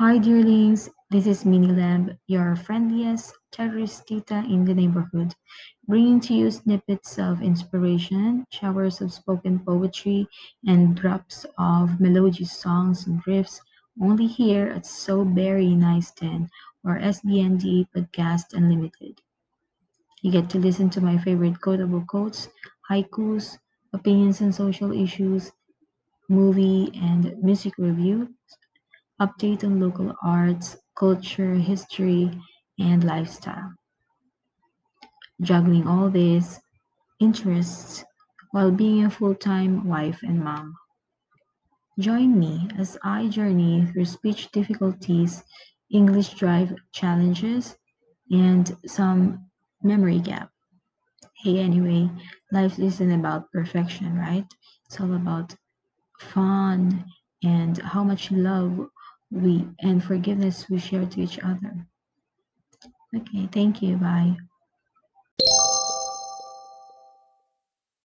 Hi, dearlings. This is Mini Lamb, your friendliest terrorist tita in the neighborhood, bringing to you snippets of inspiration, showers of spoken poetry, and drops of melodious songs and riffs only here at So Very Nice 10 or SDND Podcast Unlimited. You get to listen to my favorite quotable quotes, haikus, opinions on social issues, movie and music reviews, update on local arts, culture, history, and lifestyle. Juggling all these interests while being a full time wife and mom. Join me as I journey through speech difficulties, English drive challenges, and some memory gap. Hey, anyway, life isn't about perfection, right? It's all about fun and how much love we and forgiveness we share to each other. Okay, thank you. Bye.